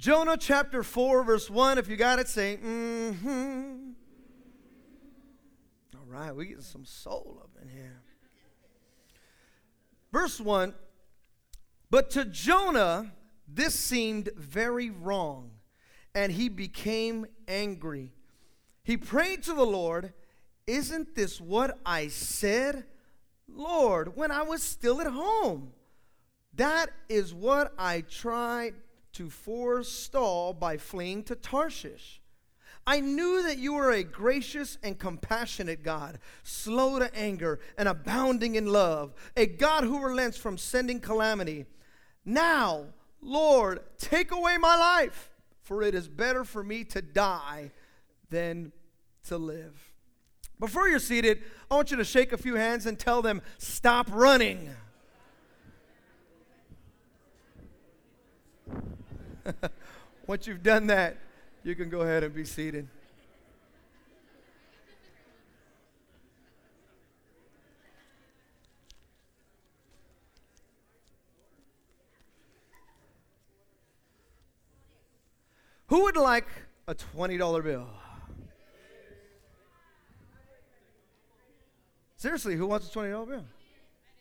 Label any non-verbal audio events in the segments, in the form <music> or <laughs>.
Jonah chapter 4, verse 1. If you got it, say, mm hmm. All right, we get some soul up in here. Verse 1 But to Jonah, this seemed very wrong, and he became angry. He prayed to the Lord, Isn't this what I said? Lord, when I was still at home. That is what I tried to forestall by fleeing to Tarshish. I knew that you were a gracious and compassionate God, slow to anger and abounding in love, a God who relents from sending calamity. Now, Lord, take away my life, for it is better for me to die than to live. Before you're seated, I want you to shake a few hands and tell them, Stop running. <laughs> Once you've done that, you can go ahead and be seated. Who would like a $20 bill? Seriously, who wants a $20 bill?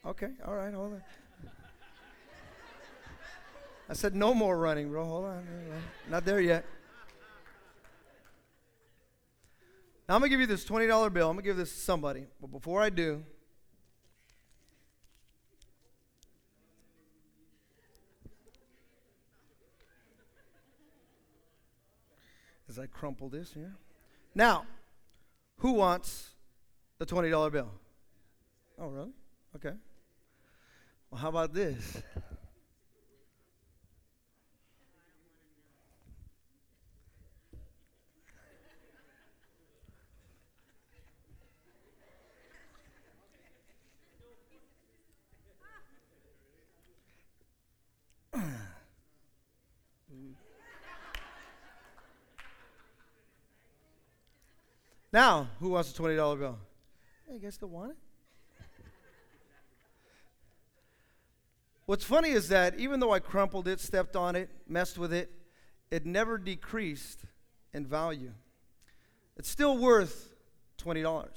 Okay, all right, hold on. I said, no more running, bro. Hold on. Not there yet. Now I'm going to give you this $20 bill. I'm going to give this to somebody. But before I do, as I crumple this here. Now, who wants the $20 bill? Oh, really? Okay. Well, how about this? Now, who wants a $20 bill? Hey, you guys still want it? What's funny is that even though I crumpled it, stepped on it, messed with it, it never decreased in value. It's still worth $20.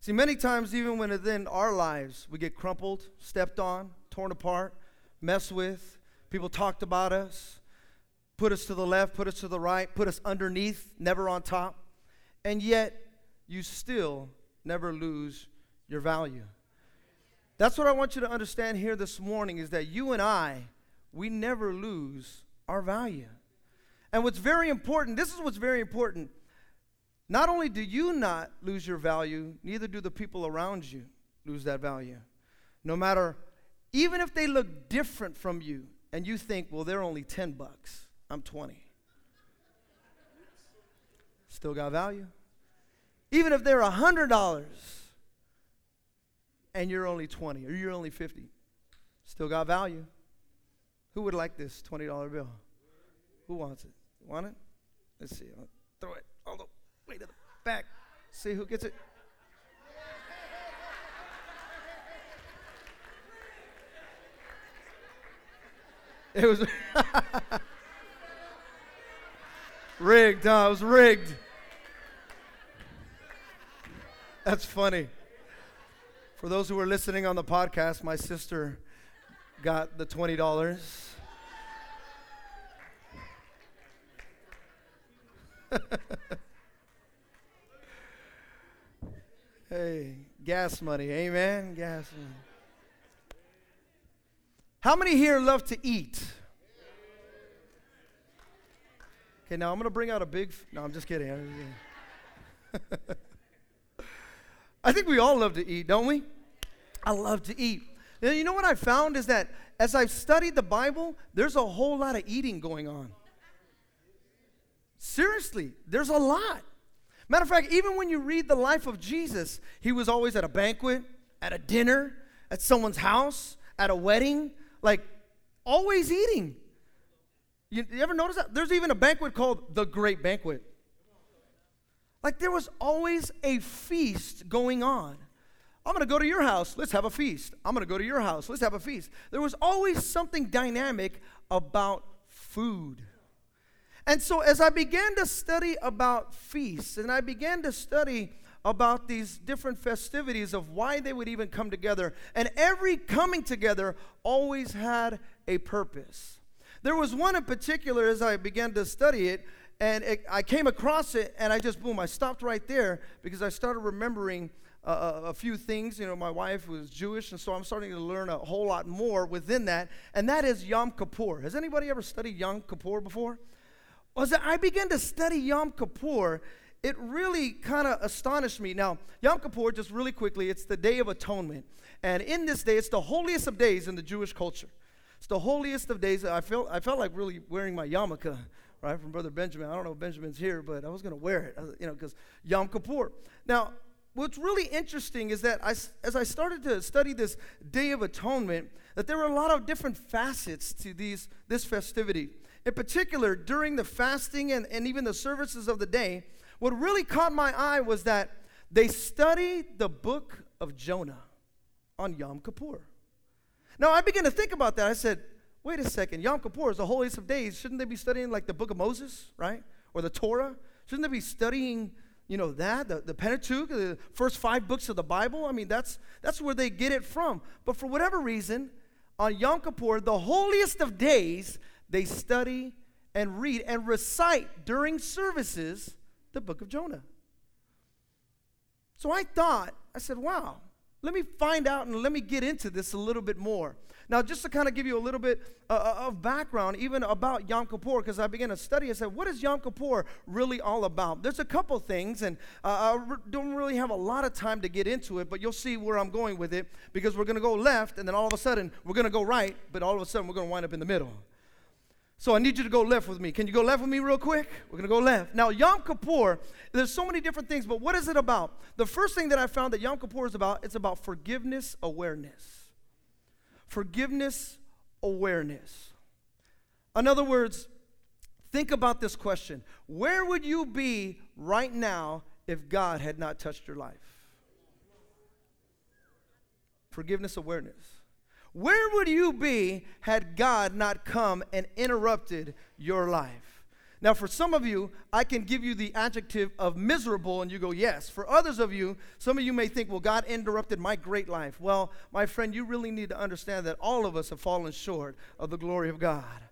See, many times, even when within our lives we get crumpled, stepped on, torn apart, messed with, people talked about us, put us to the left, put us to the right, put us underneath, never on top and yet you still never lose your value. That's what I want you to understand here this morning is that you and I, we never lose our value. And what's very important, this is what's very important. Not only do you not lose your value, neither do the people around you lose that value. No matter, even if they look different from you and you think, well, they're only 10 bucks, I'm 20 still got value. Even if they're $100 and you're only 20 or you're only 50, still got value. Who would like this $20 bill? Who wants it? Want it? Let's see. I'll throw it all the way to the back. See who gets it. It was <laughs> rigged, huh? It was rigged. That's funny. For those who are listening on the podcast, my sister got the $20. <laughs> hey, gas money. Amen. Gas money. How many here love to eat? Okay, now I'm going to bring out a big. F- no, I'm just kidding. <laughs> I think we all love to eat, don't we? I love to eat. And you know what I found is that as I've studied the Bible, there's a whole lot of eating going on. Seriously, there's a lot. Matter of fact, even when you read the life of Jesus, he was always at a banquet, at a dinner, at someone's house, at a wedding, like always eating. You, you ever notice that? There's even a banquet called the Great Banquet. Like there was always a feast going on. I'm going to go to your house. Let's have a feast. I'm going to go to your house. Let's have a feast. There was always something dynamic about food. And so, as I began to study about feasts and I began to study about these different festivities of why they would even come together, and every coming together always had a purpose. There was one in particular as I began to study it, and it, I came across it, and I just, boom, I stopped right there because I started remembering uh, a few things. You know, my wife was Jewish, and so I'm starting to learn a whole lot more within that, and that is Yom Kippur. Has anybody ever studied Yom Kippur before? that I began to study Yom Kippur, it really kind of astonished me. Now, Yom Kippur, just really quickly, it's the Day of Atonement. And in this day, it's the holiest of days in the Jewish culture. It's the holiest of days. I felt, I felt like really wearing my yarmulke, right, from Brother Benjamin. I don't know if Benjamin's here, but I was going to wear it, uh, you know, because Yom Kippur. Now, what's really interesting is that I, as I started to study this Day of Atonement, that there were a lot of different facets to these, this festivity. In particular, during the fasting and, and even the services of the day, what really caught my eye was that they studied the book of Jonah on Yom Kippur. Now, I began to think about that. I said, wait a second, Yom Kippur is the holiest of days. Shouldn't they be studying like the book of Moses, right? Or the Torah? Shouldn't they be studying, you know, that, the, the Pentateuch, the first five books of the Bible? I mean, that's, that's where they get it from. But for whatever reason, on Yom Kippur, the holiest of days, they study and read and recite during services the book of Jonah. So I thought, I said, wow, let me find out and let me get into this a little bit more. Now, just to kind of give you a little bit uh, uh of background, even about Yom Kippur, because I began to study, I said, what is Yom Kippur really all about? There's a couple things, and uh, I don't really have a lot of time to get into it, but you'll see where I'm going with it, because we're going to go left, and then all of a sudden, we're going to go right, but all of a sudden, we're going to wind up in the middle. So I need you to go left with me. Can you go left with me real quick? We're going to go left. Now, Yom Kippur, there's so many different things, but what is it about? The first thing that I found that Yom Kippur is about, it's about forgiveness awareness. Forgiveness awareness. In other words, think about this question. Where would you be right now if God had not touched your life? Forgiveness awareness. Where would you be had God not come and interrupted your life? Now, for some of you, I can give you the adjective of miserable, and you go, yes. For others of you, some of you may think, well, God interrupted my great life. Well, my friend, you really need to understand that all of us have fallen short of the glory of God.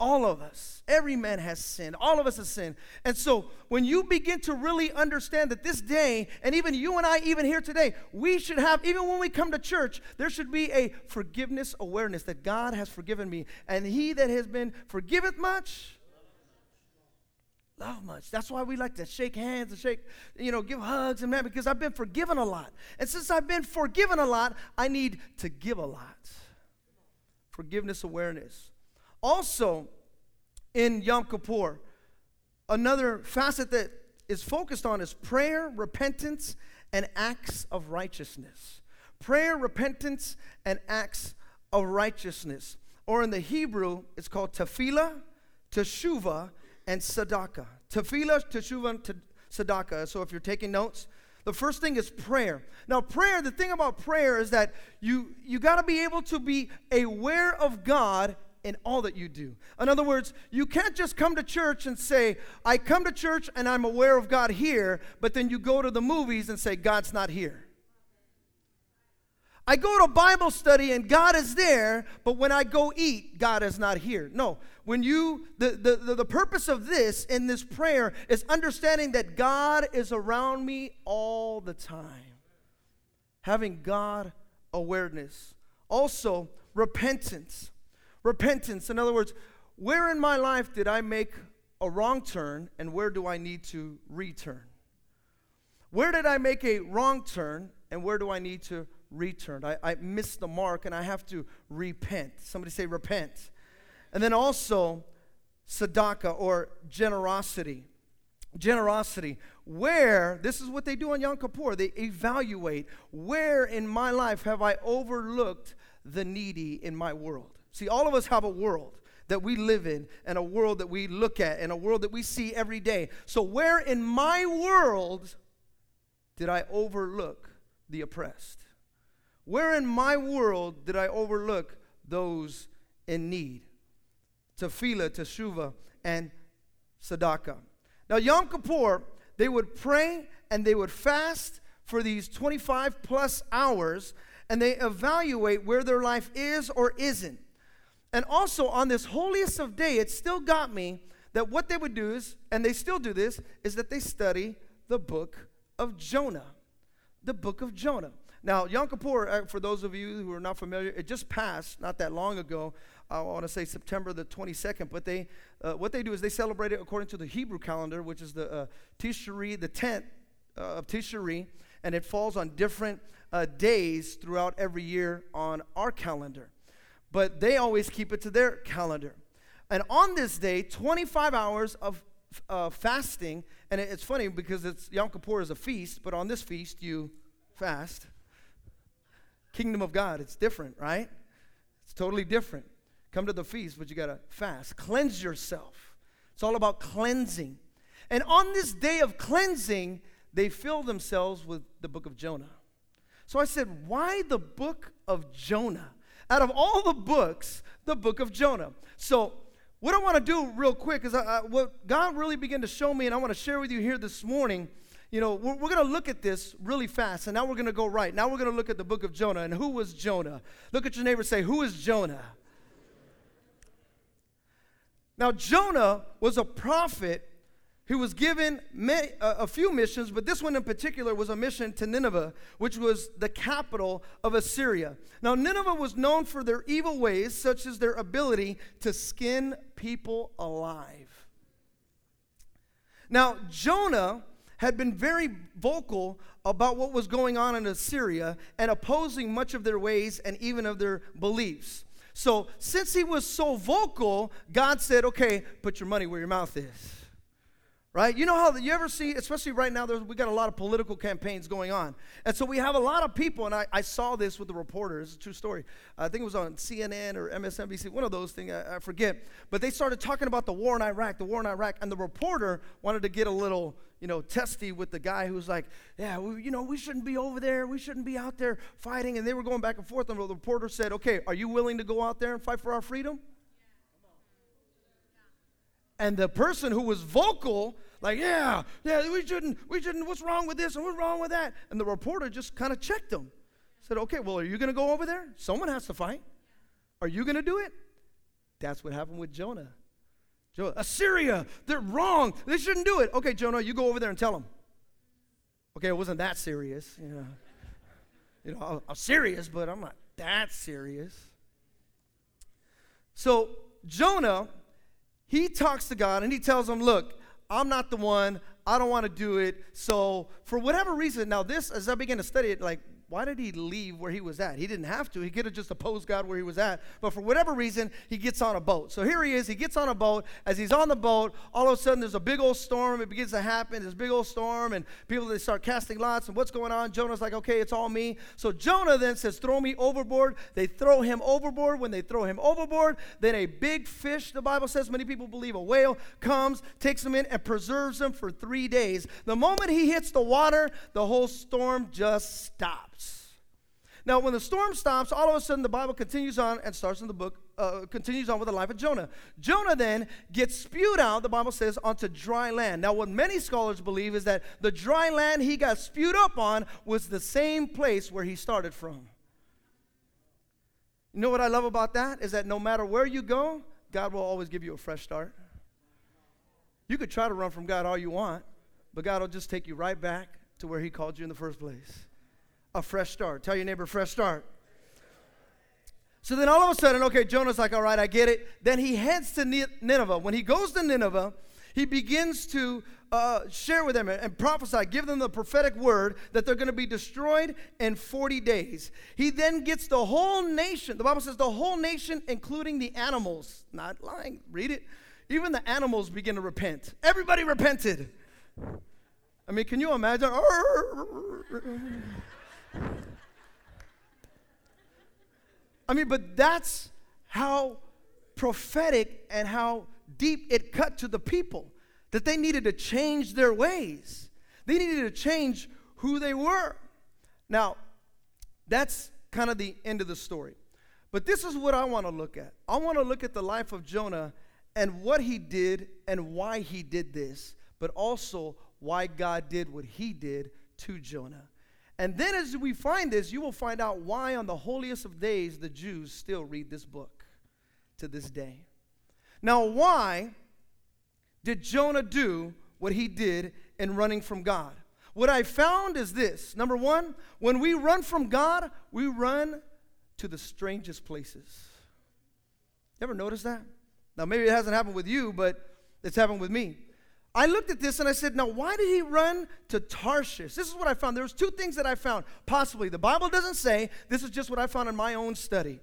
All of us. Every man has sinned. All of us have sinned. And so when you begin to really understand that this day, and even you and I, even here today, we should have, even when we come to church, there should be a forgiveness awareness that God has forgiven me. And he that has been forgiveth much, love much. That's why we like to shake hands and shake, you know, give hugs and that because I've been forgiven a lot. And since I've been forgiven a lot, I need to give a lot. Forgiveness awareness. Also, in Yom Kippur, another facet that is focused on is prayer, repentance, and acts of righteousness. Prayer, repentance, and acts of righteousness. Or in the Hebrew, it's called tefillah, teshuva, and tzedakah. Tefillah, teshuva, and tzedakah. So if you're taking notes, the first thing is prayer. Now, prayer, the thing about prayer is that you, you got to be able to be aware of God in all that you do. In other words, you can't just come to church and say, I come to church and I'm aware of God here, but then you go to the movies and say, God's not here. I go to Bible study and God is there, but when I go eat, God is not here. No, when you, the, the, the, purpose of this in this prayer is understanding that God is around me all the time. Having God awareness. Also, repentance. Repentance, in other words, where in my life did I make a wrong turn and where do I need to return? Where did I make a wrong turn and where do I need to return? I, I missed the mark and I have to repent. Somebody say repent. And then also, tzedakah or generosity. Generosity. Where, this is what they do on Yom Kippur, they evaluate where in my life have I overlooked the needy in my world? See, all of us have a world that we live in, and a world that we look at, and a world that we see every day. So, where in my world did I overlook the oppressed? Where in my world did I overlook those in need? Tefillah, teshuva, and tzedakah. Now, Yom Kippur, they would pray and they would fast for these 25 plus hours and they evaluate where their life is or isn't. And also on this holiest of day, it still got me that what they would do is, and they still do this, is that they study the book of Jonah. The book of Jonah. Now, Yom Kippur, uh, for those of you who are not familiar, it just passed not that long ago. I want to say September the 22nd. But they, uh, what they do is they celebrate it according to the Hebrew calendar, which is the uh, Tishri, the 10th uh, of Tishri, and it falls on different uh, days throughout every year on our calendar. But they always keep it to their calendar. And on this day, 25 hours of uh, fasting, and it's funny because it's Yom Kippur is a feast, but on this feast you fast kingdom of God. It's different, right? It's totally different. Come to the feast, but you got to fast. Cleanse yourself. It's all about cleansing. And on this day of cleansing, they fill themselves with the book of Jonah. So I said, why the book of Jonah? Out of all the books, the book of Jonah. So, what I want to do real quick is I, I, what God really began to show me, and I want to share with you here this morning you know, we're, we're going to look at this really fast, and now we're going to go right. Now we're going to look at the book of Jonah. And who was Jonah? Look at your neighbor say, Who is Jonah? Now, Jonah was a prophet who was given a few missions, but this one in particular was a mission to Nineveh, which was the capital of Assyria. Now, Nineveh was known for their evil ways, such as their ability to skin people alive. Now, Jonah had been very vocal about what was going on in Assyria and opposing much of their ways and even of their beliefs. So, since he was so vocal, God said, okay, put your money where your mouth is right? You know how you ever see, especially right now, we got a lot of political campaigns going on. And so we have a lot of people, and I, I saw this with the reporters, it's a true story. I think it was on CNN or MSNBC, one of those things, I, I forget. But they started talking about the war in Iraq, the war in Iraq, and the reporter wanted to get a little, you know, testy with the guy who's like, yeah, we, you know, we shouldn't be over there, we shouldn't be out there fighting. And they were going back and forth, and the reporter said, okay, are you willing to go out there and fight for our freedom? And the person who was vocal, like, yeah, yeah, we shouldn't, we shouldn't, what's wrong with this and what's wrong with that? And the reporter just kind of checked him. Said, okay, well, are you going to go over there? Someone has to fight. Are you going to do it? That's what happened with Jonah. Jonah. Assyria, they're wrong. They shouldn't do it. Okay, Jonah, you go over there and tell them. Okay, it wasn't that serious. You know, you know I'm serious, but I'm not that serious. So Jonah he talks to God and he tells him, Look, I'm not the one. I don't want to do it. So, for whatever reason, now this, as I began to study it, like why did he leave where he was at? He didn't have to. He could have just opposed God where he was at. But for whatever reason, he gets on a boat. So here he is. He gets on a boat. As he's on the boat, all of a sudden there's a big old storm. It begins to happen. There's a big old storm, and people they start casting lots. And what's going on? Jonah's like, okay, it's all me. So Jonah then says, throw me overboard. They throw him overboard. When they throw him overboard, then a big fish, the Bible says, many people believe a whale, comes, takes him in, and preserves him for three days. The moment he hits the water, the whole storm just stops. Now, when the storm stops, all of a sudden the Bible continues on and starts in the book, uh, continues on with the life of Jonah. Jonah then gets spewed out, the Bible says, onto dry land. Now, what many scholars believe is that the dry land he got spewed up on was the same place where he started from. You know what I love about that? Is that no matter where you go, God will always give you a fresh start. You could try to run from God all you want, but God will just take you right back to where He called you in the first place a fresh start. Tell your neighbor, fresh start. So then all of a sudden, okay, Jonah's like, all right, I get it. Then he heads to Nineveh. When he goes to Nineveh, he begins to uh, share with them and prophesy, give them the prophetic word that they're going to be destroyed in 40 days. He then gets the whole nation, the Bible says the whole nation, including the animals, not lying, read it. Even the animals begin to repent. Everybody repented. I mean, can you imagine? <laughs> I mean, but that's how prophetic and how deep it cut to the people that they needed to change their ways. They needed to change who they were. Now, that's kind of the end of the story. But this is what I want to look at. I want to look at the life of Jonah and what he did and why he did this, but also why God did what he did to Jonah. And then as we find this, you will find out why on the holiest of days the Jews still read this book to this day. Now, why did Jonah do what he did in running from God? What I found is this number one, when we run from God, we run to the strangest places. You Ever notice that? Now, maybe it hasn't happened with you, but it's happened with me. I looked at this and I said, now, why did he run to Tarshish? This is what I found. There was two things that I found, possibly. The Bible doesn't say. This is just what I found in my own study.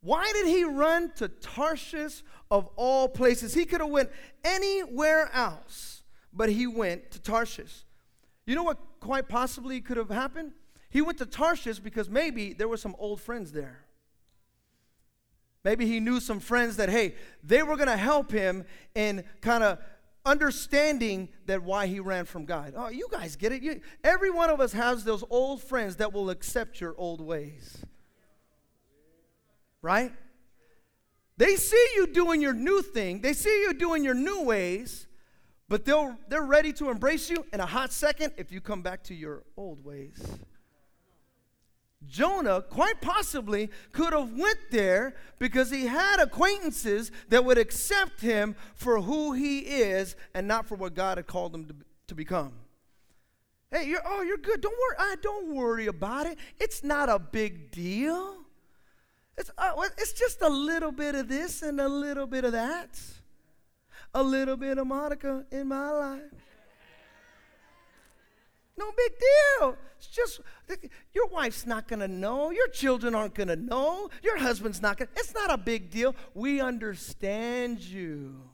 Why did he run to Tarshish of all places? He could have went anywhere else, but he went to Tarshish. You know what quite possibly could have happened? He went to Tarshish because maybe there were some old friends there. Maybe he knew some friends that, hey, they were going to help him in kind of understanding that why he ran from God. Oh, you guys get it. You, every one of us has those old friends that will accept your old ways. Right? They see you doing your new thing. They see you doing your new ways, but they'll, they're ready to embrace you in a hot second if you come back to your old ways. Jonah quite possibly could have went there because he had acquaintances that would accept him for who he is and not for what God had called him to, to become. Hey, you're, oh, you're good. Don't worry. I don't worry about it. It's not a big deal. It's, uh, it's just a little bit of this and a little bit of that. A little bit of Monica in my life. No big deal. It's just your wife's not going to know. Your children aren't going to know. Your husband's not going to. It's not a big deal. We understand you.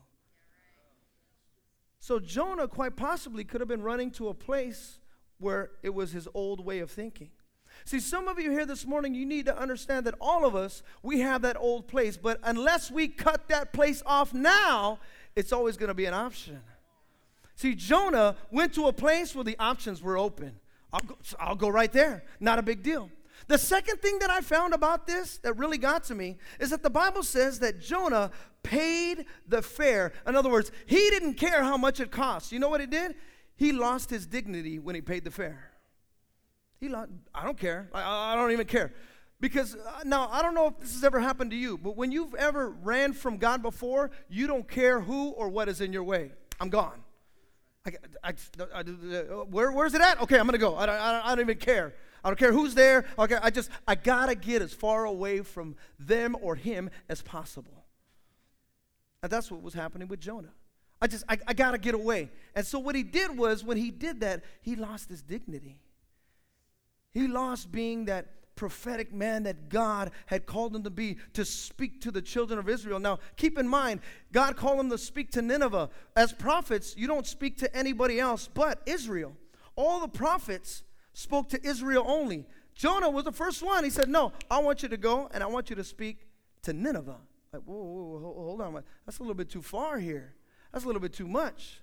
So Jonah quite possibly could have been running to a place where it was his old way of thinking. See, some of you here this morning, you need to understand that all of us, we have that old place, but unless we cut that place off now, it's always going to be an option. See, Jonah went to a place where the options were open. I'll go, I'll go right there. Not a big deal. The second thing that I found about this that really got to me is that the Bible says that Jonah paid the fare. In other words, he didn't care how much it cost. You know what he did? He lost his dignity when he paid the fare. He lost, I don't care. I, I don't even care. Because uh, now, I don't know if this has ever happened to you, but when you've ever ran from God before, you don't care who or what is in your way. I'm gone. I, I, I, oh, where, where's it at? Okay, I'm gonna go. I don't, I don't even care. I don't care who's there. Okay, I just I gotta get as far away from them or him as possible. And that's what was happening with Jonah. I just I, I gotta get away. And so what he did was when he did that, he lost his dignity. He lost being that prophetic man that God had called him to be to speak to the children of Israel. Now, keep in mind, God called him to speak to Nineveh. As prophets, you don't speak to anybody else but Israel. All the prophets spoke to Israel only. Jonah was the first one. He said, No, I want you to go and I want you to speak to Nineveh. Like, whoa, whoa, whoa hold on. That's a little bit too far here. That's a little bit too much.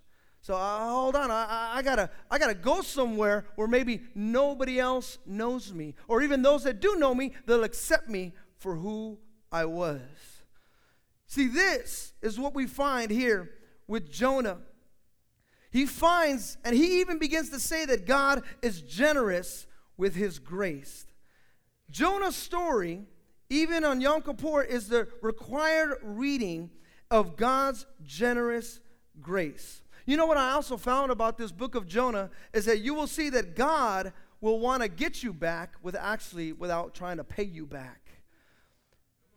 So uh, hold on, I, I, gotta, I gotta go somewhere where maybe nobody else knows me, or even those that do know me, they'll accept me for who I was. See, this is what we find here with Jonah. He finds, and he even begins to say that God is generous with his grace. Jonah's story, even on Yom Kippur, is the required reading of God's generous grace. You know what I also found about this book of Jonah is that you will see that God will want to get you back with actually without trying to pay you back.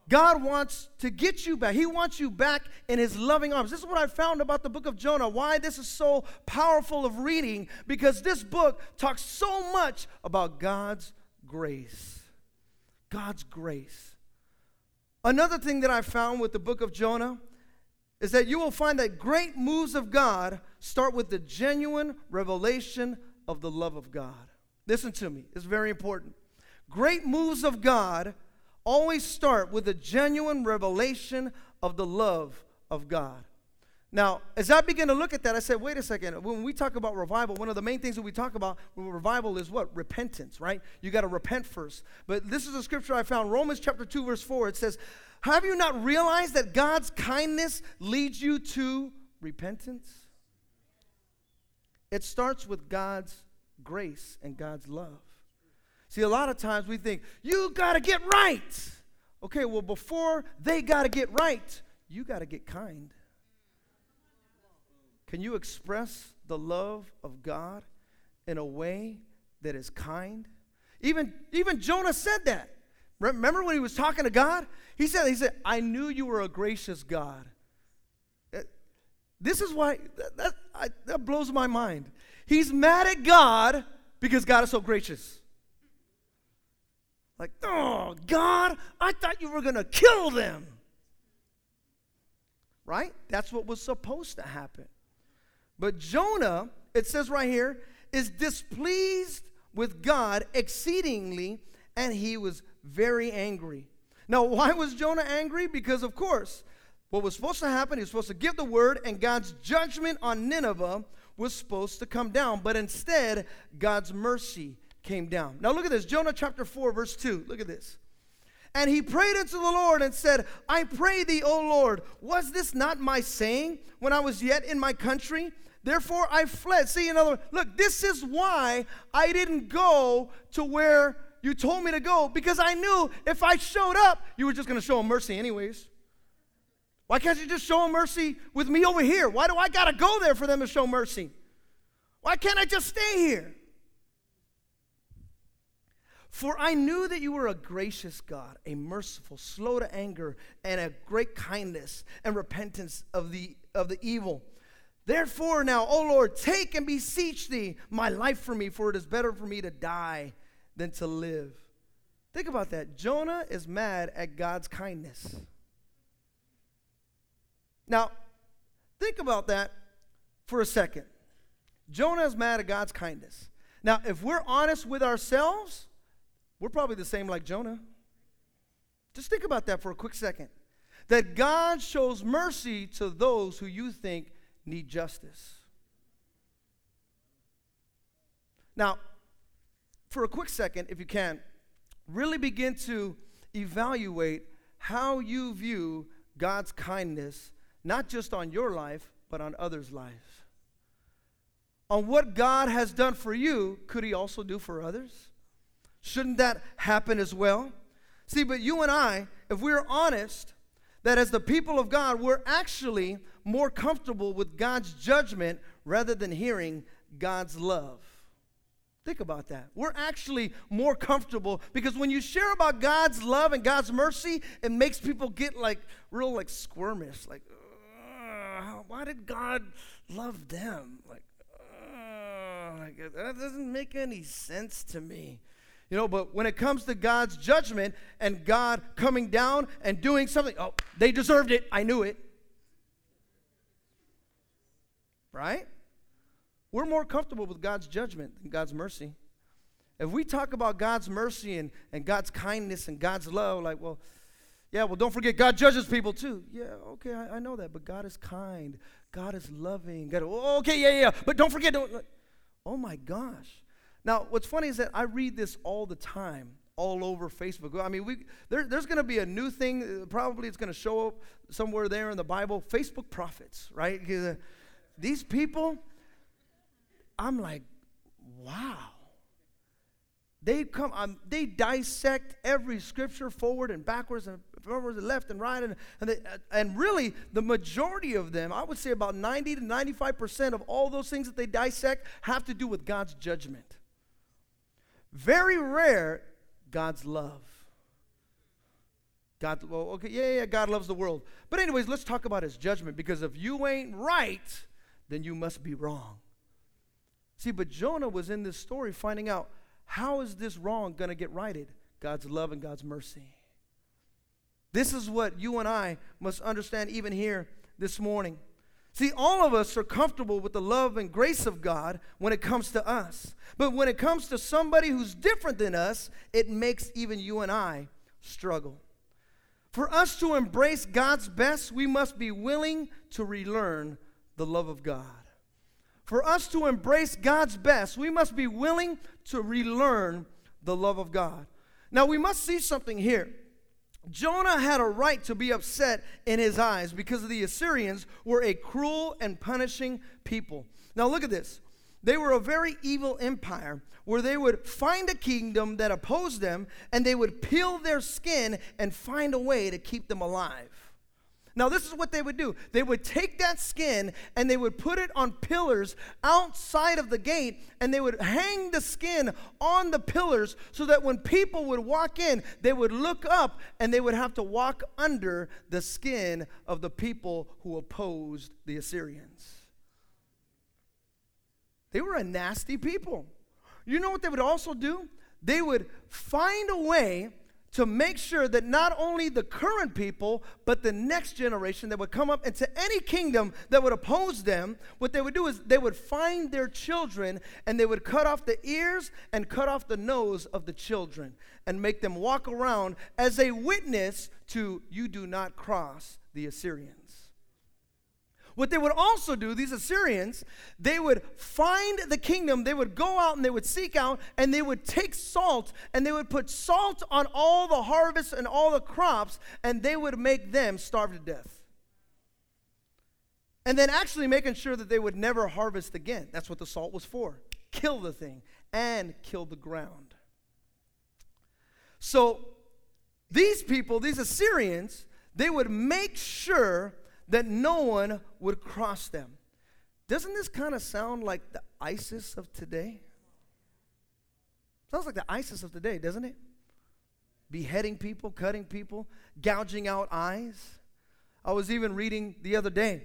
God wants to get you back. He wants you back in his loving arms. This is what I found about the book of Jonah. Why this is so powerful of reading because this book talks so much about God's grace. God's grace. Another thing that I found with the book of Jonah is that you will find that great moves of God start with the genuine revelation of the love of God. Listen to me, it's very important. Great moves of God always start with a genuine revelation of the love of God. Now, as I began to look at that, I said, wait a second. When we talk about revival, one of the main things that we talk about revival is what? Repentance, right? You got to repent first. But this is a scripture I found, Romans chapter 2, verse 4. It says, Have you not realized that God's kindness leads you to repentance? It starts with God's grace and God's love. See, a lot of times we think, you got to get right. Okay, well, before they got to get right, you got to get kind. Can you express the love of God in a way that is kind? Even, even Jonah said that. Remember when he was talking to God? He said, he said, I knew you were a gracious God. Uh, this is why, that, that, I, that blows my mind. He's mad at God because God is so gracious. Like, oh, God, I thought you were going to kill them. Right? That's what was supposed to happen. But Jonah, it says right here, is displeased with God exceedingly, and he was very angry. Now, why was Jonah angry? Because, of course, what was supposed to happen, he was supposed to give the word, and God's judgment on Nineveh was supposed to come down. But instead, God's mercy came down. Now, look at this Jonah chapter 4, verse 2. Look at this. And he prayed unto the Lord and said, I pray thee, O Lord, was this not my saying when I was yet in my country? Therefore I fled. See, in other words, look, this is why I didn't go to where you told me to go because I knew if I showed up, you were just going to show him mercy anyways. Why can't you just show him mercy with me over here? Why do I got to go there for them to show mercy? Why can't I just stay here? For I knew that you were a gracious God, a merciful, slow to anger, and a great kindness and repentance of the, of the evil Therefore, now, O Lord, take and beseech thee my life for me, for it is better for me to die than to live. Think about that. Jonah is mad at God's kindness. Now, think about that for a second. Jonah is mad at God's kindness. Now, if we're honest with ourselves, we're probably the same like Jonah. Just think about that for a quick second. That God shows mercy to those who you think need justice. Now, for a quick second, if you can, really begin to evaluate how you view God's kindness, not just on your life, but on others' lives. On what God has done for you, could He also do for others? Shouldn't that happen as well? See, but you and I, if we're honest, that as the people of God, we're actually more comfortable with God's judgment rather than hearing God's love. Think about that. We're actually more comfortable because when you share about God's love and God's mercy, it makes people get like real like squirmish, like, why did God love them? Like, that doesn't make any sense to me. You know, but when it comes to God's judgment and God coming down and doing something, oh, they deserved it. I knew it. Right? We're more comfortable with God's judgment than God's mercy. If we talk about God's mercy and, and God's kindness and God's love, like, well, yeah, well, don't forget, God judges people too. Yeah, okay, I, I know that, but God is kind. God is loving. God, okay, yeah, yeah, but don't forget. Don't, oh my gosh. Now, what's funny is that I read this all the time, all over Facebook. I mean, we, there, there's going to be a new thing. Uh, probably it's going to show up somewhere there in the Bible. Facebook prophets, right? Uh, these people, I'm like, wow. They come, um, they dissect every scripture forward and backwards and forwards and left and right, and and, they, uh, and really the majority of them, I would say about 90 to 95 percent of all those things that they dissect have to do with God's judgment. Very rare, God's love. God, well, okay, yeah, yeah, God loves the world. But, anyways, let's talk about his judgment because if you ain't right, then you must be wrong. See, but Jonah was in this story finding out how is this wrong going to get righted? God's love and God's mercy. This is what you and I must understand even here this morning. See, all of us are comfortable with the love and grace of God when it comes to us. But when it comes to somebody who's different than us, it makes even you and I struggle. For us to embrace God's best, we must be willing to relearn the love of God. For us to embrace God's best, we must be willing to relearn the love of God. Now, we must see something here. Jonah had a right to be upset in his eyes because the Assyrians were a cruel and punishing people. Now, look at this. They were a very evil empire where they would find a kingdom that opposed them and they would peel their skin and find a way to keep them alive. Now, this is what they would do. They would take that skin and they would put it on pillars outside of the gate, and they would hang the skin on the pillars so that when people would walk in, they would look up and they would have to walk under the skin of the people who opposed the Assyrians. They were a nasty people. You know what they would also do? They would find a way to make sure that not only the current people, but the next generation that would come up into any kingdom that would oppose them, what they would do is they would find their children and they would cut off the ears and cut off the nose of the children and make them walk around as a witness to you do not cross the Assyrians. What they would also do, these Assyrians, they would find the kingdom, they would go out and they would seek out, and they would take salt and they would put salt on all the harvests and all the crops, and they would make them starve to death. And then actually making sure that they would never harvest again. That's what the salt was for kill the thing and kill the ground. So these people, these Assyrians, they would make sure that no one would cross them. Doesn't this kind of sound like the ISIS of today? Sounds like the ISIS of today, doesn't it? Beheading people, cutting people, gouging out eyes. I was even reading the other day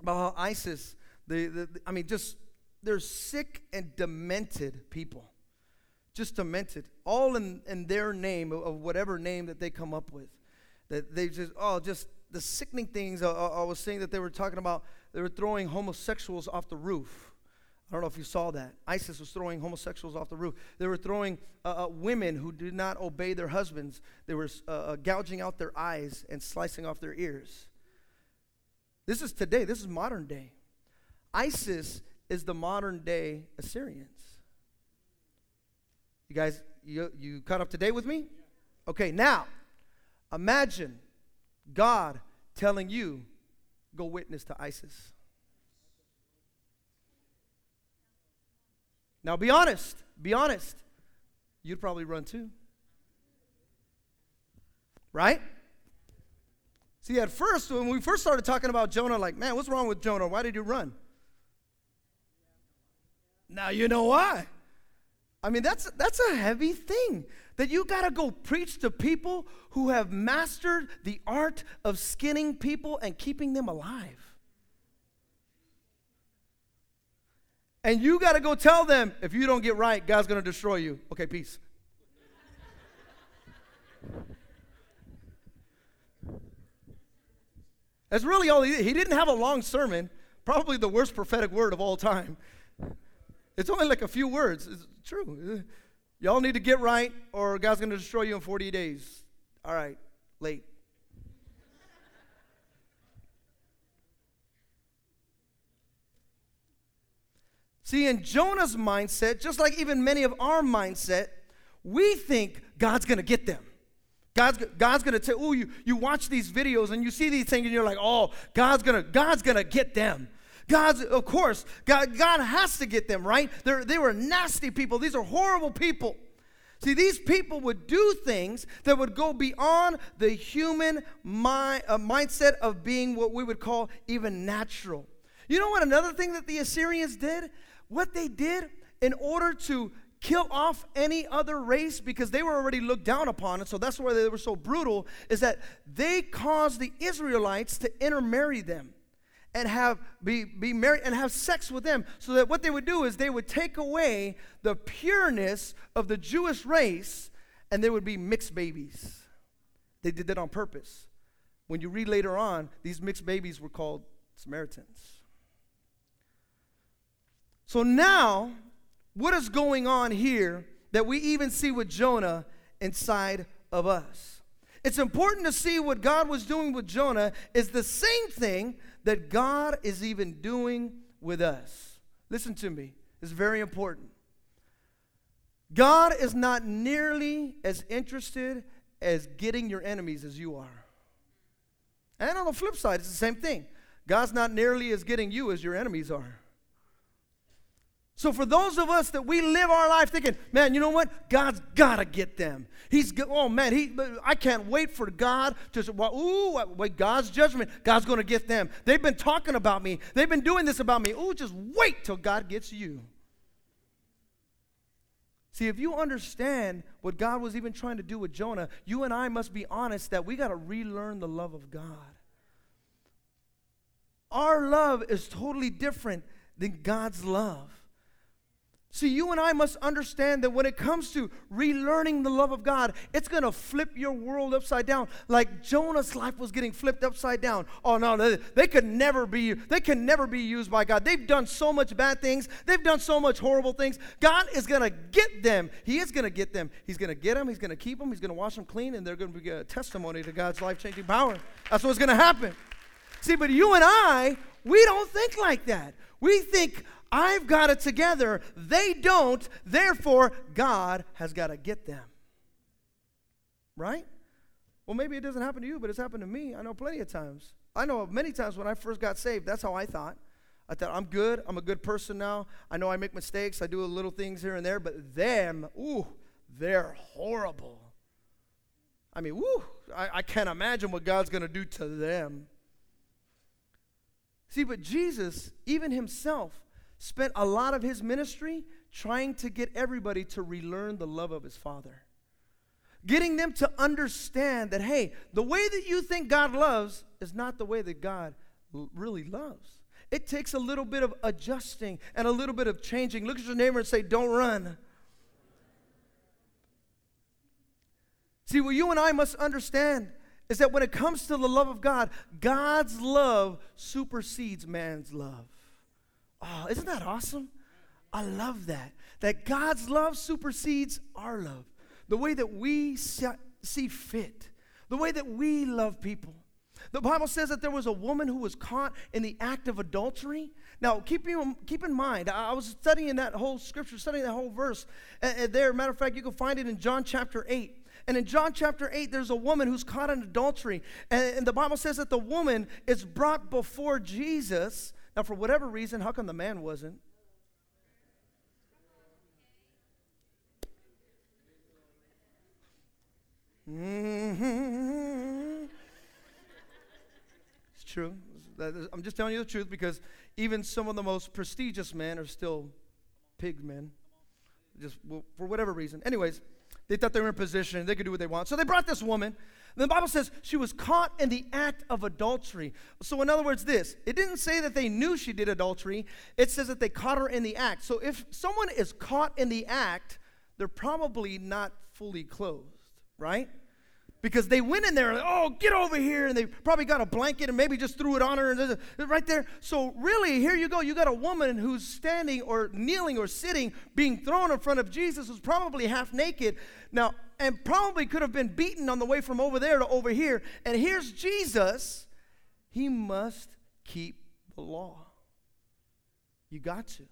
about how ISIS, the, the, I mean, just, they're sick and demented people. Just demented. All in, in their name, of whatever name that they come up with. That they just, oh, just the sickening things I, I, was saying that they were talking about, they were throwing homosexuals off the roof. I don't know if you saw that. ISIS was throwing homosexuals off the roof. They were throwing uh, uh, women who did not obey their husbands. They were uh, uh, gouging out their eyes and slicing off their ears. This is today. This is modern day. ISIS is the modern day Assyrians. You guys, you, you caught up to date with me? Okay, now, imagine God telling you, go witness to ISIS. Now be honest, be honest. You'd probably run too. Right? See, at first, when we first started talking about Jonah, like, man, what's wrong with Jonah? Why did you run? Now you know why. I mean, that's, that's a heavy thing that you got to go preach to people who have mastered the art of skinning people and keeping them alive. And you got to go tell them if you don't get right, God's going to destroy you. Okay, peace. That's really all he did. He didn't have a long sermon, probably the worst prophetic word of all time. It's only like a few words. It's true. Y'all need to get right, or God's going to destroy you in 40 days. All right, late. See, in Jonah's mindset, just like even many of our mindset, we think God's going to get them. God's, God's to tell, oh, you, you watch these videos and you see these things and you're like, oh, God's to God's gonna get them. God's, of course, God, God has to get them, right? They're, they were nasty people. These are horrible people. See, these people would do things that would go beyond the human mind, uh, mindset of being what we would call even natural. You know what? Another thing that the Assyrians did? What they did in order to kill off any other race because they were already looked down upon, and so that's why they were so brutal, is that they caused the Israelites to intermarry them and have be, be married and have sex with them. So that what they would do is they would take away the pureness of the jewish race and there would be mixed babies. They did that on purpose. When you read later on these mixed babies were called samaritans. So now what is going on here that we even see with jonah inside of us? It's important to see what God was doing with Jonah is the same thing that God is even doing with us. Listen to me, it's very important. God is not nearly as interested as getting your enemies as you are. And on the flip side, it's the same thing. God's not nearly as getting you as your enemies are. So for those of us that we live our life thinking, man, you know what? God's got to get them. He's oh man, he I can't wait for God to ooh, wait, God's judgment. God's going to get them. They've been talking about me. They've been doing this about me. Ooh, just wait till God gets you. See, if you understand what God was even trying to do with Jonah, you and I must be honest that we got to relearn the love of God. Our love is totally different than God's love. See, you and I must understand that when it comes to relearning the love of God, it's going to flip your world upside down. Like Jonah's life was getting flipped upside down. Oh no, they, they could never be they can never be used by God. They've done so much bad things. They've done so much horrible things. God is going to get them. He is going to get them. He's going to get them. He's going to keep them. He's going to wash them clean and they're going to be a testimony to God's life-changing power. That's what's going to happen. See, but you and I, we don't think like that. We think I've got it together. They don't. Therefore, God has got to get them. Right? Well, maybe it doesn't happen to you, but it's happened to me. I know plenty of times. I know many times when I first got saved, that's how I thought. I thought, I'm good. I'm a good person now. I know I make mistakes. I do little things here and there, but them, ooh, they're horrible. I mean, woo, I, I can't imagine what God's going to do to them. See, but Jesus, even himself, spent a lot of his ministry trying to get everybody to relearn the love of his Father. Getting them to understand that, hey, the way that you think God loves is not the way that God really loves. It takes a little bit of adjusting and a little bit of changing. Look at your neighbor and say, Don't run. See, what you and I must understand is that when it comes to the love of God, God's love supersedes man's love. Oh, isn't that awesome? I love that. That God's love supersedes our love. The way that we see fit, the way that we love people. The Bible says that there was a woman who was caught in the act of adultery. Now, keep, in, keep in mind, I was studying that whole scripture, studying that whole verse. There, matter of fact, you can find it in John chapter 8. And in John chapter 8, there's a woman who's caught in adultery. And, and the Bible says that the woman is brought before Jesus. Now, for whatever reason, how come the man wasn't? Mm-hmm. It's true. I'm just telling you the truth because even some of the most prestigious men are still pig men. Just for whatever reason. Anyways, they thought they were in position, they could do what they want. So they brought this woman. The Bible says she was caught in the act of adultery. So, in other words, this it didn't say that they knew she did adultery, it says that they caught her in the act. So, if someone is caught in the act, they're probably not fully clothed, right? Because they went in there and oh get over here and they probably got a blanket and maybe just threw it on her and right there. So really here you go. You got a woman who's standing or kneeling or sitting being thrown in front of jesus who's probably half naked. Now and probably could have been beaten on the way from over there to over here. And here's jesus. He must keep the law. You got to.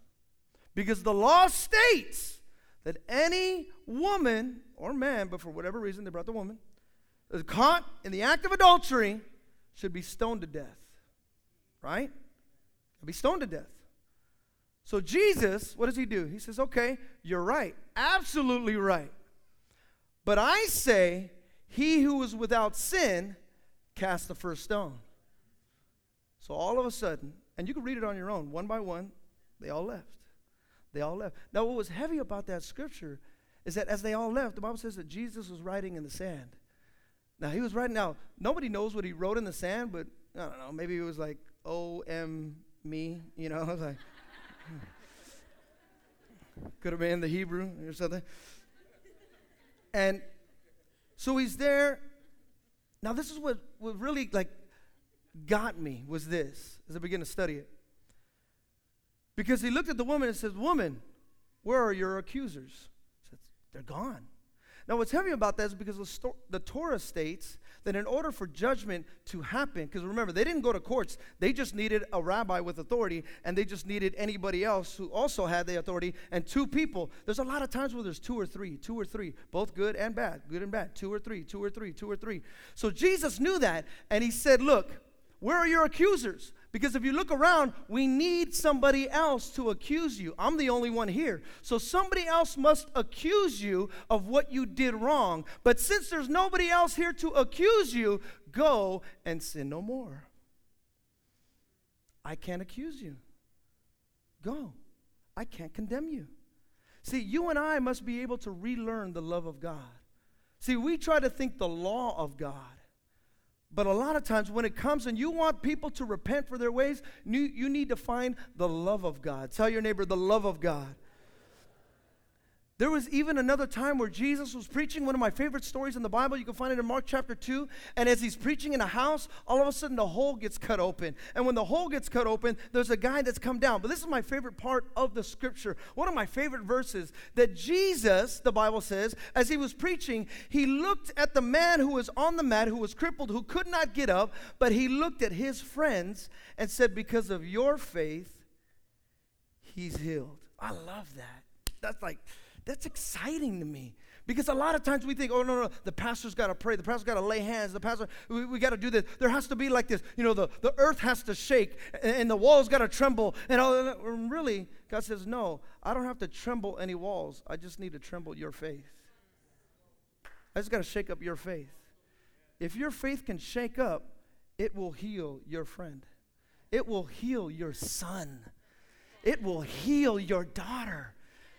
Because the law states that any woman or man but for whatever reason they brought the woman caught in the act of adultery should be stoned to death. Right? Be stoned to death. So Jesus, what does he do? He says, okay, you're right. Absolutely right. But I say, he who is without sin cast the first stone. So all of a sudden, and you can read it on your own, one by one, they all left. They all left. Now, what was heavy about that scripture is that as they all left, the Bible says that Jesus was writing in the sand. Now he was writing. Now nobody knows what he wrote in the sand, but I don't know. Maybe it was like O M me. You know, I was <laughs> like, could have been the Hebrew or something. And so he's there. Now this is what, what really like got me was this as I began to study it. Because he looked at the woman and said, Woman, where are your accusers? Said, They're gone. Now, what's heavy about that is because the, sto- the Torah states that in order for judgment to happen, because remember, they didn't go to courts, they just needed a rabbi with authority, and they just needed anybody else who also had the authority, and two people. There's a lot of times where there's two or three, two or three, both good and bad, good and bad, two or three, two or three, two or three. So Jesus knew that, and he said, Look, where are your accusers? Because if you look around, we need somebody else to accuse you. I'm the only one here. So somebody else must accuse you of what you did wrong. But since there's nobody else here to accuse you, go and sin no more. I can't accuse you. Go. I can't condemn you. See, you and I must be able to relearn the love of God. See, we try to think the law of God but a lot of times, when it comes and you want people to repent for their ways, you, need to find the love of God. Tell your neighbor the love of God. There was even another time where Jesus was preaching, one of my favorite stories in the Bible. You can find it in Mark chapter 2. And as he's preaching in a house, all of a sudden the hole gets cut open. And when the hole gets cut open, there's a guy that's come down. But this is my favorite part of the scripture. One of my favorite verses that Jesus, the Bible says, as he was preaching, he looked at the man who was on the mat, who was crippled, who could not get up, but he looked at his friends and said, Because of your faith, he's healed. I love that. That's like, that's exciting to me. Because a lot of times we think, oh, no, no, the pastor's got to pray. The pastor's got to lay hands. The pastor, we, we got to do this. There has to be like this, you know, the, the earth has to shake and, and the walls got to tremble. And all that. really, God says, no, I don't have to tremble any walls. I just need to tremble your faith. I just got to shake up your faith. If your faith can shake up, it will heal your friend, it will heal your son, it will heal your daughter.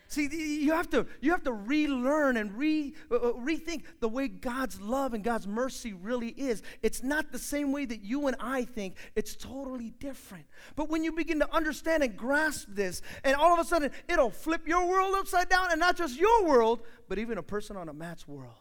See, you have to you have to relearn and re uh, uh, rethink the way God's love and God's mercy really is. It's not the same way that you and I think. It's totally different. But when you begin to understand and grasp this, and all of a sudden it'll flip your world upside down, and not just your world, but even a person on a mat's world.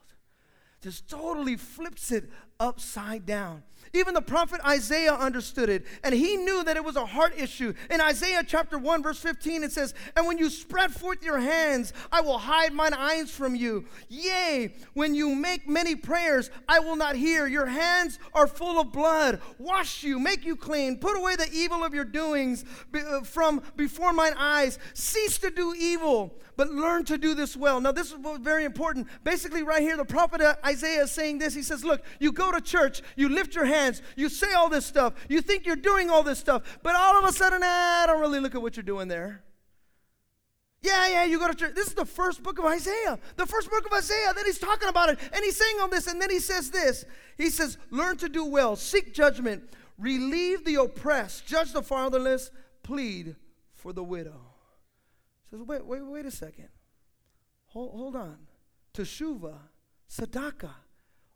Just totally flips it upside down. Even the prophet Isaiah understood it, and he knew that it was a heart issue. In Isaiah chapter 1, verse 15, it says, And when you spread forth your hands, I will hide mine eyes from you. Yea, when you make many prayers, I will not hear. Your hands are full of blood. Wash you, make you clean. Put away the evil of your doings uh, from before mine eyes. Cease to do evil, but learn to do this well. Now, this is very important. Basically, right here, the prophet Isaiah is saying this. He says, Look, you go to church, you lift your hands, you say all this stuff, you think you're doing all this stuff, but all of a sudden, nah, I don't really look at what you're doing there. Yeah, yeah, you go to church. This is the first book of Isaiah. The first book of Isaiah. Then he's talking about it. And he's saying all this. And then he says this He says, Learn to do well, seek judgment, relieve the oppressed, judge the fatherless, plead for the widow. He says, Wait, wait, wait a second. Hold, hold on. Teshuva, Tzedakah,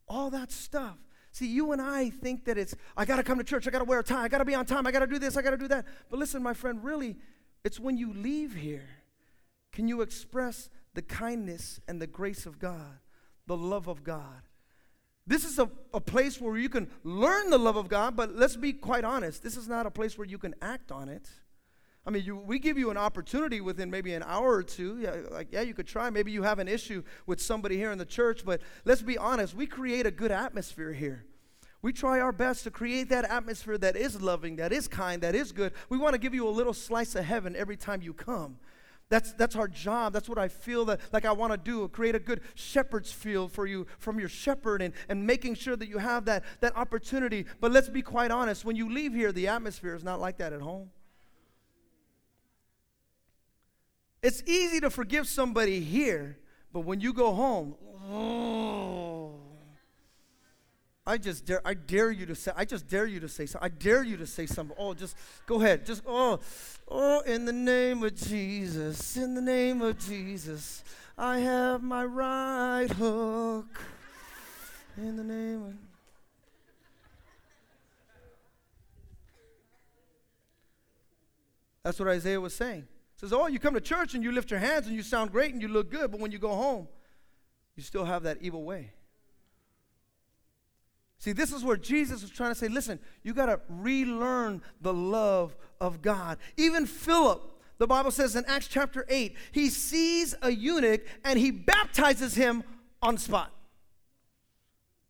all that stuff. See, you and I think that it's, I got to come to church, I got to wear a tie, I got to be on time, I got to do this, I got to do that. But listen, my friend, really, it's when you leave here, can you express the kindness and the grace of God, the love of God? This is a, a place where you can learn the love of God, but let's be quite honest, this is not a place where you can act on it. I mean, you, we give you an opportunity within maybe an hour or two. Yeah, like, yeah, you could try. Maybe you have an issue with somebody here in the church, but let's be honest, we create a good atmosphere here. We try our best to create that atmosphere that is loving, that is kind, that is good. We want to give you a little slice of heaven every time you come. That's, that's our job. That's what I feel that like I want to do. Create a good shepherd's field for you from your shepherd and, and making sure that you have that, that opportunity. But let's be quite honest. When you leave here, the atmosphere is not like that at home. It's easy to forgive somebody here, but when you go home, oh, I just dare, I dare you to say, I just dare you to say something. I dare you to say something. Oh, just go ahead. Just, oh, oh, in the name of Jesus, in the name of Jesus, I have my right hook. In the name of. That's what Isaiah was saying says, Oh, you come to church and you lift your hands and you sound great and you look good, but when you go home, you still have that evil way. See, this is where Jesus was trying to say, listen, you got to relearn the love of God. Even Philip, the Bible says in Acts chapter 8, he sees a eunuch and he baptizes him on spot.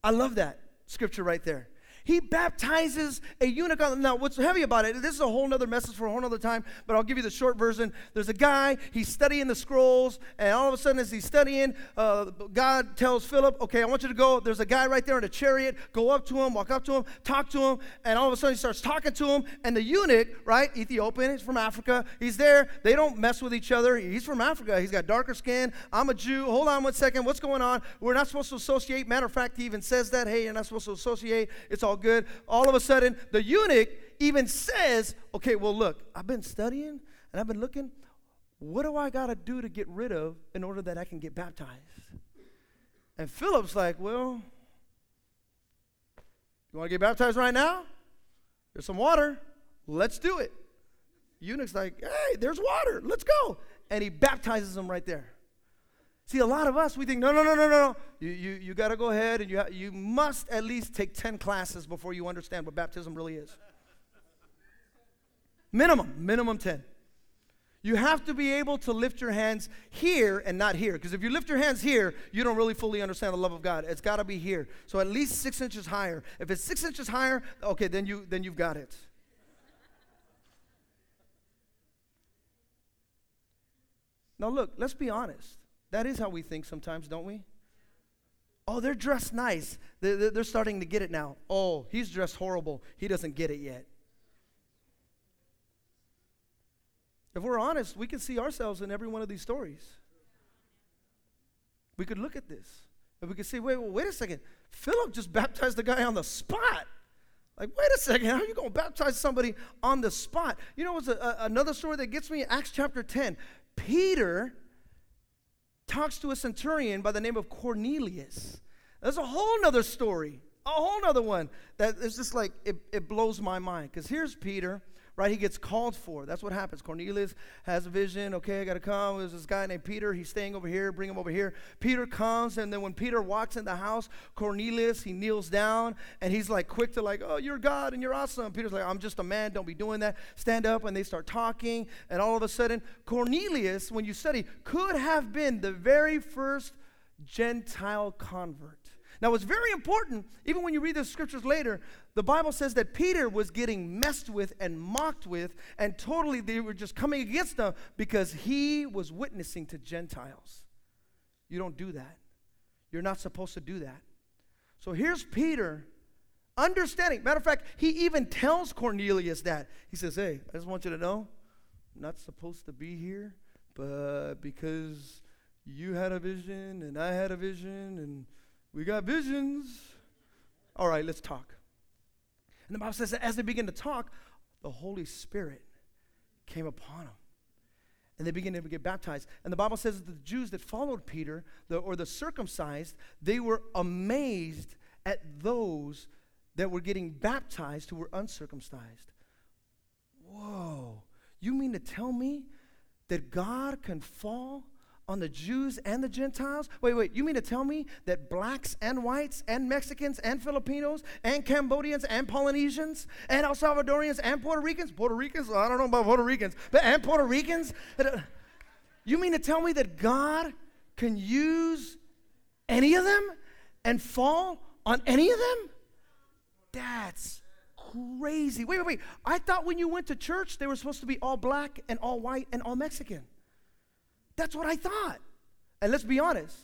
I love that scripture right there. He baptizes a eunuch. Now, what's heavy about it, this is a whole other message for a whole other time, but I'll give you the short version. There's a guy, he's studying the scrolls, and all of a sudden, as he's studying, uh, God tells Philip, Okay, I want you to go. There's a guy right there in a chariot. Go up to him, walk up to him, talk to him, and all of a sudden, he starts talking to him. And the eunuch, right, Ethiopian, he's from Africa, he's there. They don't mess with each other. He's from Africa. He's got darker skin. I'm a Jew. Hold on one second. What's going on? We're not supposed to associate. Matter of fact, he even says that, Hey, you're not supposed to associate. It's all good. All of a sudden, the eunuch even says, Okay, well, look, I've been studying and I've been looking. What do I got to do to get rid of in order that I can get baptized? And Philip's like, Well, you want to get baptized right now? There's some water. Let's do it. Eunuch's like, Hey, there's water. Let's go. And he baptizes him right there. See, a lot of us, we think, no, no, no, no, no. You, you, you got to go ahead and you, ha- you must at least take 10 classes before you understand what baptism really is. minimum, minimum 10. You have to be able to lift your hands here and not here. Because if you lift your hands here, you don't really fully understand the love of God. It's got to be here. So at least six inches higher. If it's six inches higher, okay, then, you, then you've got it. Now, look, let's be honest. That is how we think sometimes, don't we? Oh, they're dressed nice. They're, starting to get it now. Oh, he's dressed horrible. He doesn't get it yet. If we're honest, we can see ourselves in every one of these stories. We could look at this and we could say, wait, wait, a second. Philip just baptized the guy on the spot. Like, wait a second, how are you going to baptize somebody on the spot? You know, it's a, a, another story that gets me Acts chapter 10. Peter talks to a centurion by the name of Cornelius. There's a whole nother story, a whole nother one that is just like, it, it blows my mind. Because here's Peter right? He gets called for. That's what happens. Cornelius has a vision. Okay, I got to come. There's this guy named Peter. He's staying over here. Bring him over here. Peter comes, and then when Peter walks in the house, Cornelius, he kneels down, and he's like quick to like, oh, you're God and you're awesome. Peter's like, I'm just a man. Don't be doing that. Stand up, and they start talking, and all of a sudden, Cornelius, when you study, could have been the very first Gentile convert. Now, it's very important, even when you read the scriptures later, the Bible says that Peter was getting messed with and mocked with, and totally they were just coming against him because he was witnessing to Gentiles. You don't do that. You're not supposed to do that. So here's Peter understanding. Matter of fact, he even tells Cornelius that. He says, Hey, I just want you to know, I'm not supposed to be here, but because you had a vision and I had a vision and we got visions. All right, let's talk. And the Bible says that as they begin to talk, the Holy Spirit came upon them. And they began to get baptized. And the Bible says that the Jews that followed Peter, the, or the circumcised, they were amazed at those that were getting baptized who were uncircumcised. Whoa. You mean to tell me that God can fall on the Jews and the Gentiles? Wait, wait, you mean to tell me that blacks and whites and Mexicans and Filipinos and Cambodians and Polynesians and El Salvadorians and Puerto Ricans, Puerto Ricans, I don't know about Puerto Ricans, but and Puerto Ricans, you mean to tell me that God can use any of them and fall on any of them? That's crazy. Wait, wait, wait. I thought when you went to church, they were supposed to be all black and all white and all Mexican. That's what I thought. And let's be honest.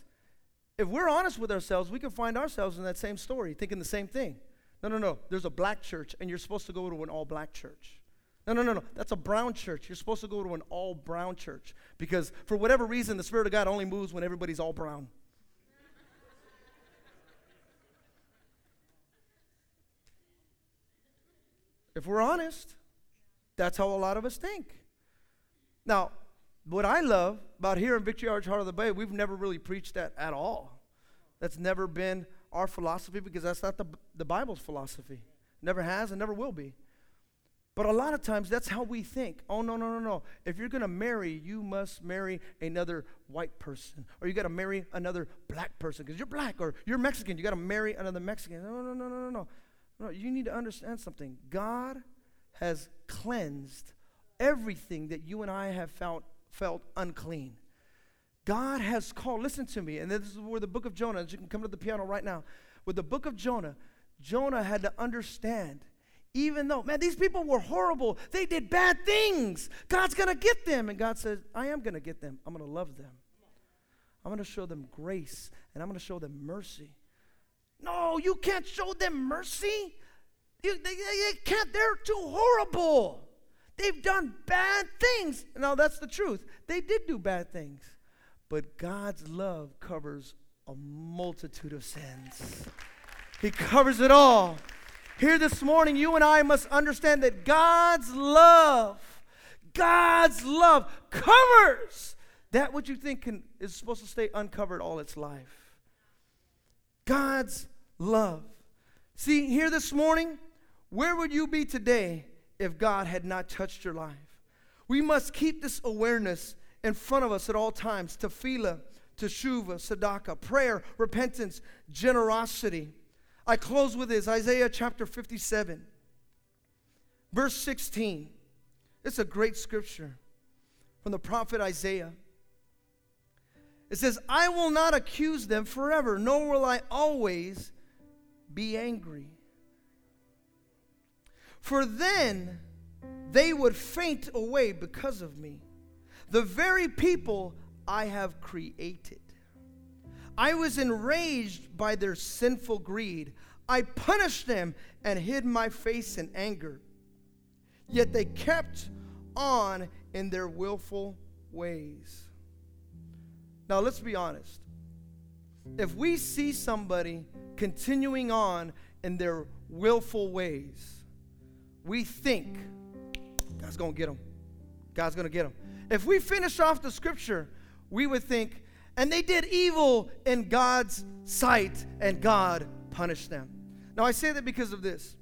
If we're honest with ourselves, we can find ourselves in that same story, thinking the same thing. No, no, no. There's a black church, and you're supposed to go to an all black church. No, no, no, no. That's a brown church. You're supposed to go to an all brown church because for whatever reason, the Spirit of God only moves when everybody's all brown. if we're honest, that's how a lot of us think. Now, what I love about here in Victory Arch Heart of the Bay, we've never really preached that at all. That's never been our philosophy because that's not the, the Bible's philosophy. Never has and never will be. But a lot of times that's how we think. Oh, no, no, no, no. If you're going to marry, you must marry another white person. Or you got to marry another black person because you're black. Or you're Mexican. You got to marry another Mexican. No, no, no, no, no, no. No, you need to understand something. God has cleansed everything that you and I have found felt unclean. God has called, listen to me, and this is where the book of Jonah, you can come to the piano right now. With the book of Jonah, Jonah had to understand, even though, man, these people were horrible, they did bad things. God's gonna get them. And God says, I am gonna get them. I'm gonna love them. I'm gonna show them grace, and I'm gonna show them mercy. No, you can't show them mercy. You, they, they can't, they're too horrible. They've done bad things. Now, that's the truth. They did do bad things. But God's love covers a multitude of sins, He covers it all. Here this morning, you and I must understand that God's love, God's love covers that which you think can, is supposed to stay uncovered all its life. God's love. See, here this morning, where would you be today if God had not touched your life? We must keep this awareness in front of us at all times tefillah, teshuva, tzedakah, prayer, repentance, generosity. I close with this Isaiah chapter 57, verse 16. It's a great scripture from the prophet Isaiah. It says, I will not accuse them forever, nor will I always be angry. For then they would faint away because of me, the very people I have created. I was enraged by their sinful greed. I punished them and hid my face in anger. Yet they kept on in their willful ways. Now, let's be honest. If we see somebody continuing on in their willful ways, we think God's going to get them. God's going to get them. If we finish off the scripture, we would think, and they did evil in God's sight, and God punished them. Now, I say that because of this.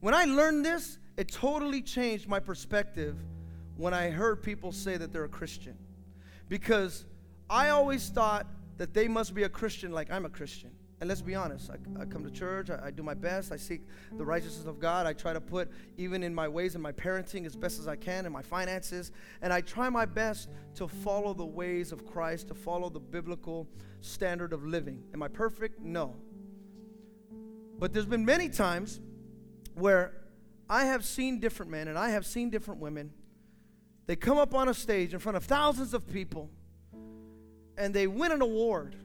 When I learned this, it totally changed my perspective when I heard people say that they're a Christian. Because I always thought that they must be a Christian like I'm a Christian. And let's be honest, I, I come to church, I, I, do my best, I seek the righteousness of God. I try to put, even in my ways and my parenting, as best as I can, in my finances, and I try my best to follow the ways of Christ, to follow the biblical standard of living. Am I perfect? No. But there's been many times where I have seen different men and I have seen different women. They come up on a stage in front of thousands of people and they win an award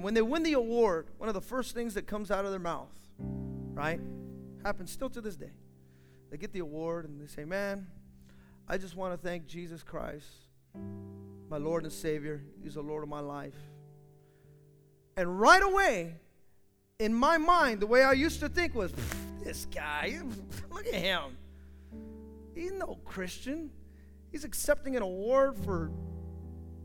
and when they win the award, one of the first things that comes out of their mouth, right, happens still to this day. They get the award and they say, Man, I just want to thank Jesus Christ, my Lord and Savior. He's the Lord of my life. And right away, in my mind, the way I used to think was, this guy, look at him. He's no Christian. He's accepting an award for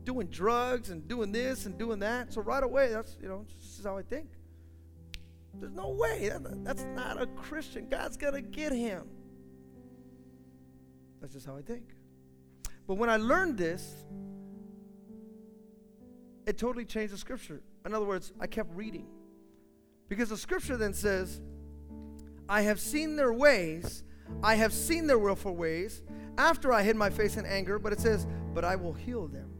doing drugs and doing this and doing that. So right away, that's, you know, this is how I think. There's no way. that's not a Christian. God's going to get him. That's just how I think. But when I learned this, it totally changed the scripture. In other words, I kept reading. Because the scripture then says, I have seen their ways, I have seen their willful ways, after I hid my face in anger, but it says, but I will heal them.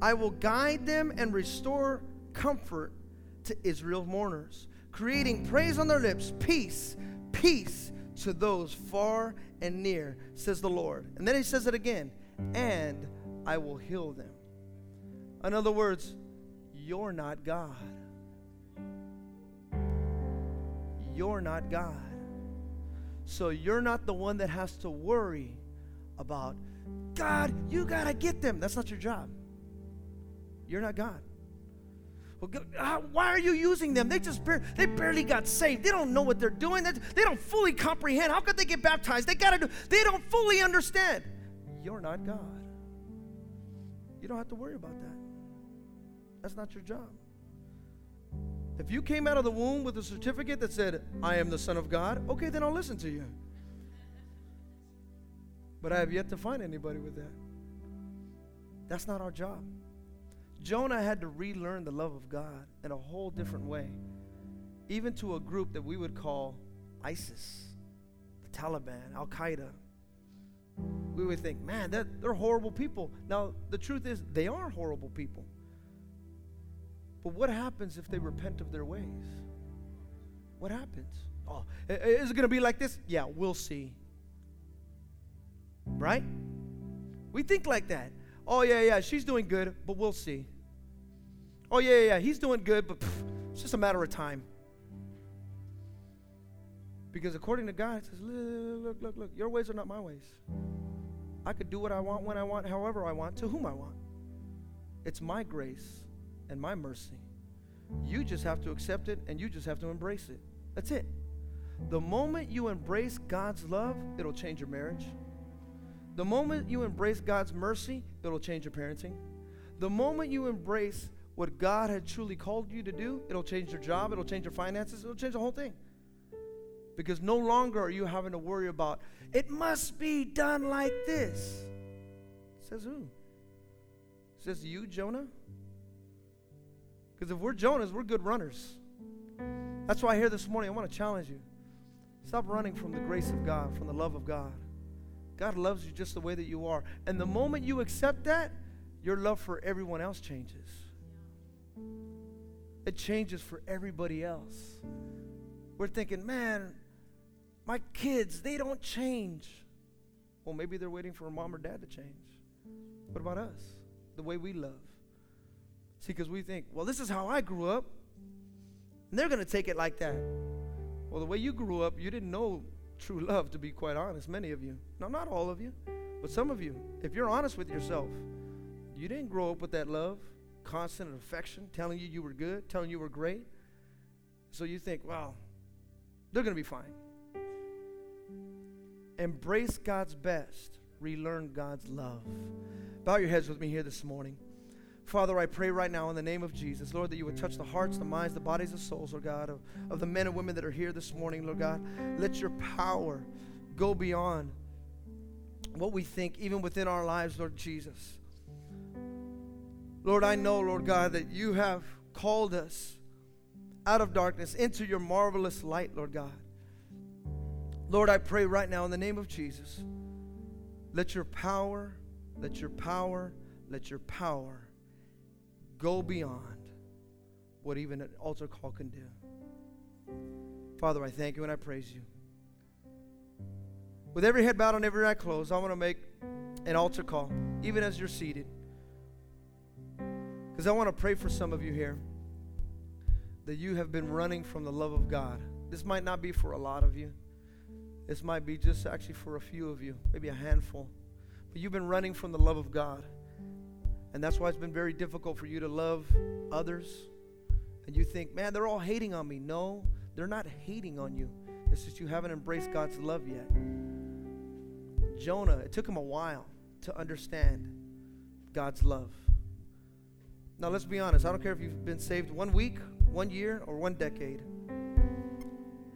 I will guide them and restore comfort to Israel's mourners, creating praise on their lips, peace, peace to those far and near, says the Lord. And then he says it again, and I will heal them. In other words, you're not God. You're not God. So you're not the one that has to worry about, God, you got to get them. That's not your job. You're not God. Well, uh, why are you using them? They just bar- they barely got saved. They don't know what they're doing. They don't fully comprehend. How could they get baptized? They got to do. They don't fully understand. You're not God. You don't have to worry about that. That's not your job. If you came out of the womb with a certificate that said, I am the Son of God, okay, then I'll listen to you. But I have yet to find anybody with that. That's not our job. Jonah had to relearn the love of God in a whole different way, even to a group that we would call ISIS, the Taliban, Al Qaeda. we would think, man, that, they're horrible people. Now, the truth is, they are horrible people. But what happens if they repent of their ways? What happens? Oh, is it going to be like this? Yeah, we'll see. Right? We think like that. Oh, yeah, yeah, she's doing good, but we'll see. Oh, yeah, yeah, he's doing good, but pff, it's just a matter of time. Because according to God, it says, look, look, look, your ways are not my ways. I could do what I want, when I want, however I want, to whom I want. It's my grace and my mercy. You just have to accept it and you just have to embrace it. That's it. The moment you embrace God's love, it'll change your marriage. The moment you embrace God's mercy, it'll change your parenting. The moment you embrace what God had truly called you to do, it'll change your job, it'll change your finances, it'll change the whole thing. Because no longer are you having to worry about, it must be done like this. Says who? Says you, Jonah? Because if we're Jonahs, we're good runners. That's why here this morning I want to challenge you. Stop running from the grace of God, from the love of God. God loves you just the way that you are. And the moment you accept that, your love for everyone else changes. It changes for everybody else. We're thinking, man, my kids, they don't change. Well, maybe they're waiting for mom or dad to change. What about us? The way we love. See, because we think, well, this is how I grew up. And they're going to take it like that. Well, the way you grew up, you didn't know true love, to be quite honest, many of you. Now, not all of you, but some of you. If you're honest with yourself, you didn't grow up with that love, constant affection, telling you you were good, telling you were great. So you think, well, they're going to be fine. Embrace God's best. Relearn God's love. Bow your heads with me here this morning. Father, I pray right now in the name of Jesus, Lord, that you would touch the hearts, the minds, the bodies, the souls, Lord God, of, of the men and women that are here this morning, Lord God. Let your power go beyond what we think, even within our lives, Lord Jesus. Lord, I know, Lord God, that you have called us out of darkness into your marvelous light, Lord God. Lord, I pray right now in the name of Jesus, let your power, let your power, let your power go beyond what even an altar call can do. Father, I thank you and I praise you. With every head bowed and every eye closed, I want to make an altar call, even as you're seated. Because I want to pray for some of you here that you have been running from the love of God. This might not be for a lot of you. This might be just actually for a few of you, maybe a handful. But you've been running from the love of God. And that's why it's been very difficult for you to love others. And you think, man, they're all hating on me. No, they're not hating on you. It's just you haven't embraced God's love yet. Jonah, it took him a while to understand God's love. Now, let's be honest. I don't care if you've been saved one week, one year, or one decade.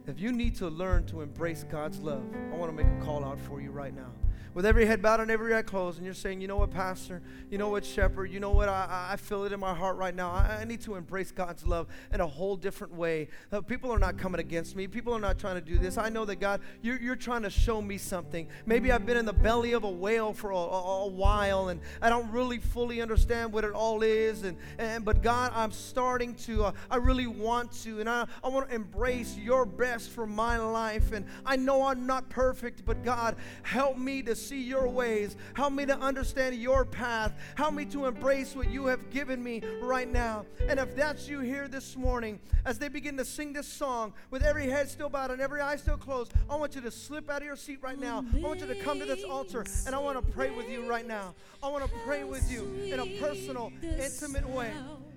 If you need to learn to embrace God's love, I want to make a call out for you right now with every head bowed and every eye closed, and you're saying, you know what, Pastor, you know what, Shepherd, you know what, I, I feel it in my heart right now. I, I need to embrace God's love in a whole different way. Uh, people are not coming against me. People are not trying to do this. I know that God, you're, you're trying to show me something. Maybe I've been in the belly of a whale for a, a, a while, and I don't really fully understand what it all is. And, and but God, I'm starting to. Uh, I really want to, and I, I want to embrace your best for my life. And I know I'm not perfect, but God, help me to see your ways. Help me to understand your path. Help me to embrace what you have given me right now. And if that's you here this morning, as they begin to sing this song with every head still bowed and every eye still closed, I want you to slip out of your seat right now. I want you to come to this altar and I want to pray with you right now. I want to pray with you in a personal, intimate way.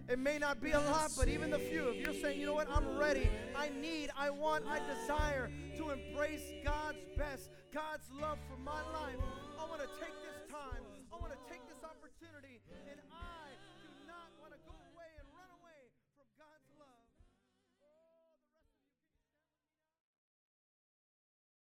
It may not be a lot, but even the few, if you're saying, you know what, I'm ready, I need, I want, I desire to embrace God's best, God's love for my life, I want to take this time